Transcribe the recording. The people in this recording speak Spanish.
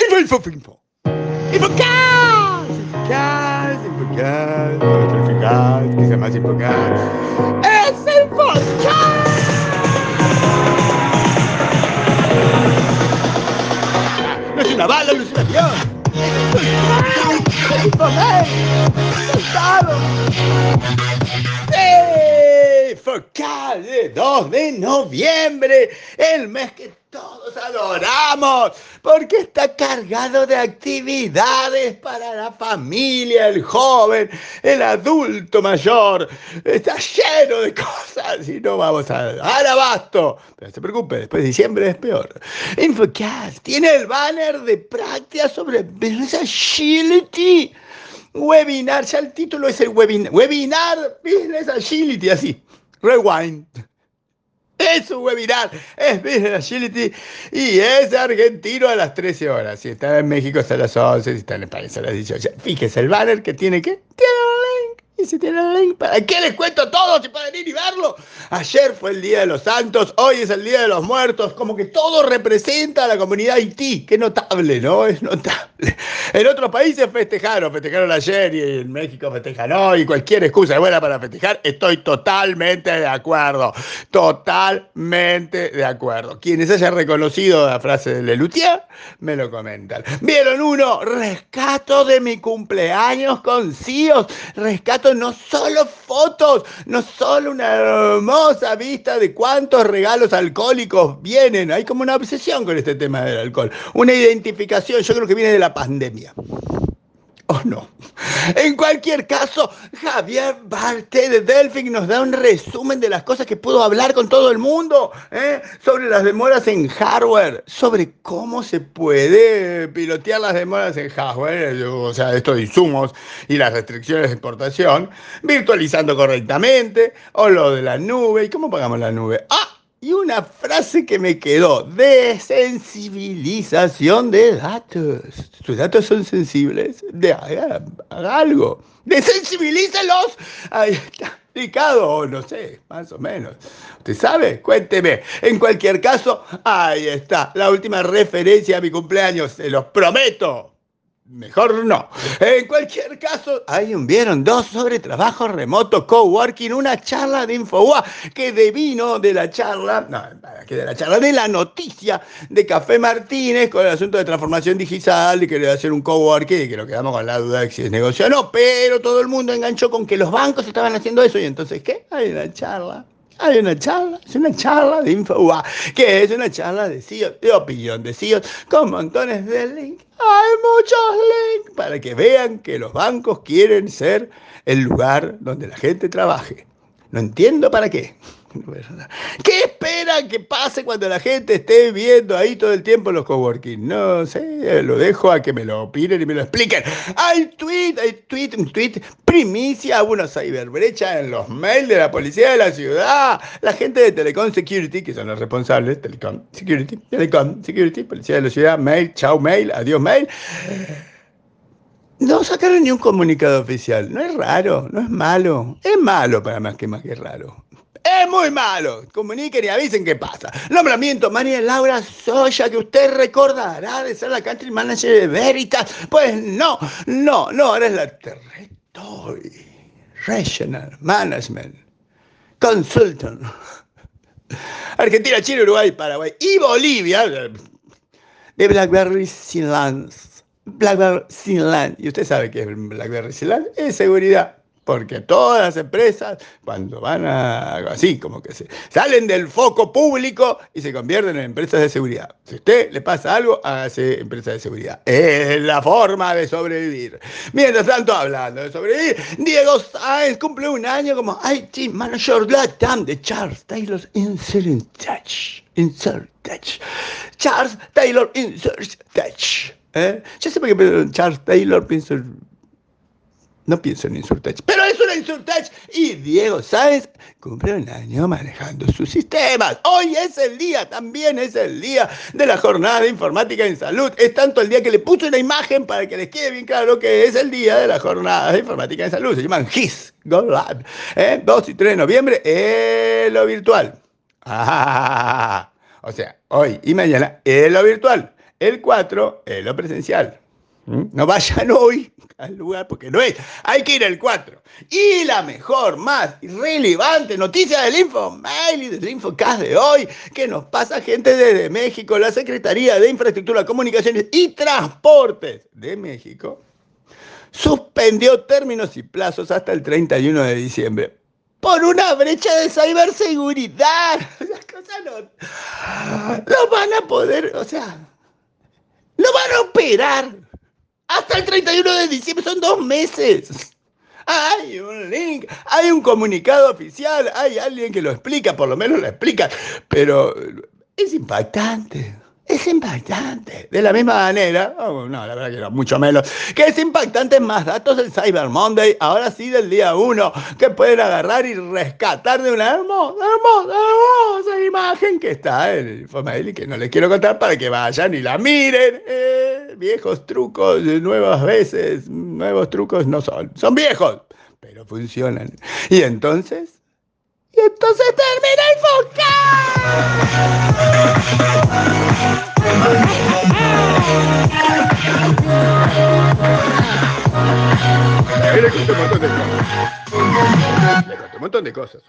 Info, info, info. Infocast. Infocast, Infocast, otro Infocast, que se llama Infocast. ¡Es el podcast! No es una bala, no es un avión. Es un ¡Soldado! ¡Sí! Focal de 2 de noviembre, el mes que todos adoramos, porque está cargado de actividades para la familia, el joven, el adulto mayor. Está lleno de cosas y no vamos a dar abasto. Pero no se preocupe, después de diciembre es peor. Infocast tiene el banner de práctica sobre Business Agility. Webinar, ya el título es el webinar. Webinar Business Agility, así. Rewind. Es un webinar, es Business Agility y es argentino a las 13 horas. Si está en México hasta las 11, si está en España hasta las 18. Fíjese el banner que tiene que. Tiene. Y si tiene ¿para qué les cuento todo si pueden ir y verlo? Ayer fue el Día de los Santos, hoy es el Día de los Muertos, como que todo representa a la comunidad Haití. Qué notable, ¿no? Es notable. En otros países festejaron, festejaron ayer y en México festejan hoy, cualquier excusa es buena para festejar, estoy totalmente de acuerdo. Totalmente de acuerdo. Quienes hayan reconocido la frase de Lelutier, me lo comentan. ¿Vieron uno? Rescato de mi cumpleaños con CIOs. Rescato no solo fotos, no solo una hermosa vista de cuántos regalos alcohólicos vienen. Hay como una obsesión con este tema del alcohol. Una identificación, yo creo que viene de la pandemia. ¿O no? En cualquier caso, Javier Barte de Delphic nos da un resumen de las cosas que pudo hablar con todo el mundo, ¿eh? sobre las demoras en hardware, sobre cómo se puede pilotear las demoras en hardware, o sea, estos insumos y las restricciones de exportación, virtualizando correctamente, o lo de la nube, ¿y cómo pagamos la nube? ¡Ah! Y una frase que me quedó, desensibilización de datos. Sus datos son sensibles, de, haga, algo, desensibilícelos. Ahí está, explicado, o no sé, más o menos. ¿Usted sabe? Cuénteme. En cualquier caso, ahí está, la última referencia a mi cumpleaños, se los prometo. Mejor no. En cualquier caso, ahí vieron dos sobre trabajo remoto, coworking, una charla de Infoua que devino de la charla, no, que de la charla, de la noticia de Café Martínez con el asunto de transformación digital y que le va a hacer un coworking y que nos quedamos con la duda de si es negocio o no, pero todo el mundo enganchó con que los bancos estaban haciendo eso y entonces, ¿qué? Hay una charla hay una charla, es una charla de InfoUA, que es una charla de CEOs, de opinión de CEOs, con montones de links. Hay muchos links para que vean que los bancos quieren ser el lugar donde la gente trabaje. No entiendo para qué. ¿Qué esperan que pase cuando la gente esté viendo ahí todo el tiempo los coworking? No sé, lo dejo a que me lo opinen y me lo expliquen. Hay tweet, hay tweet, un tweet, primicia, una ciberbrecha en los mails de la policía de la ciudad. La gente de Telecom Security, que son los responsables, Telecom Security, Telecom Security, policía de la ciudad, mail, chao mail, adiós mail. No sacaron ni un comunicado oficial. No es raro, no es malo. Es malo para más que más que raro. Es muy malo. Comuniquen y avisen qué pasa. Nombramiento María Laura Soya, que usted recordará de ser la country manager de Veritas. Pues no, no, no, ahora es la Territory Regional Management Consultant. Argentina, Chile, Uruguay, Paraguay y Bolivia de BlackBerry Sinland. BlackBerry Sinland. Y usted sabe que es BlackBerry Sinland. Es seguridad porque todas las empresas, cuando van a así, como que se salen del foco público y se convierten en empresas de seguridad. Si a usted le pasa algo, hágase empresa de seguridad. Es la forma de sobrevivir. Mientras tanto, hablando de sobrevivir, Diego Sáenz cumple un año como IT Manager Latam de Charles Taylor Insert Touch. Insert Touch. Charles Taylor Insert Touch. ¿Eh? Yo por qué Charles Taylor pienso no pienso en Insurtech, pero es una Insurtech y Diego Sáenz cumple un año manejando sus sistemas. Hoy es el día, también es el día de la jornada de informática en salud. Es tanto el día que le puse una imagen para que les quede bien claro que es el día de la jornada de informática en salud. Se llaman GIS, Go Lab. ¿eh? 2 y 3 de noviembre, en lo virtual. Ah, o sea, hoy y mañana en lo virtual El 4 es lo presencial. ¿Mm? No vayan hoy al lugar porque no es. Hay que ir el 4. Y la mejor, más relevante noticia del Infomail y del Infocast de hoy, que nos pasa gente desde México, la Secretaría de Infraestructura, Comunicaciones y Transportes de México, suspendió términos y plazos hasta el 31 de diciembre por una brecha de ciberseguridad. Las cosas no, no van a poder, o sea, no van a operar hasta el 31 de diciembre, son dos meses. Hay un link, hay un comunicado oficial, hay alguien que lo explica, por lo menos lo explica, pero es impactante. Es impactante. De la misma manera, oh, no, la verdad que no, mucho menos, que es impactante más datos del Cyber Monday, ahora sí del día 1, que pueden agarrar y rescatar de una hermosa, hermosa, hermosa imagen que está en el Infomail y que no les quiero contar para que vayan y la miren. Eh, viejos trucos, nuevas veces, nuevos trucos no son, son viejos, pero funcionan. Y entonces, y entonces termina el Le conté un montón de cosas. Le un montón de cosas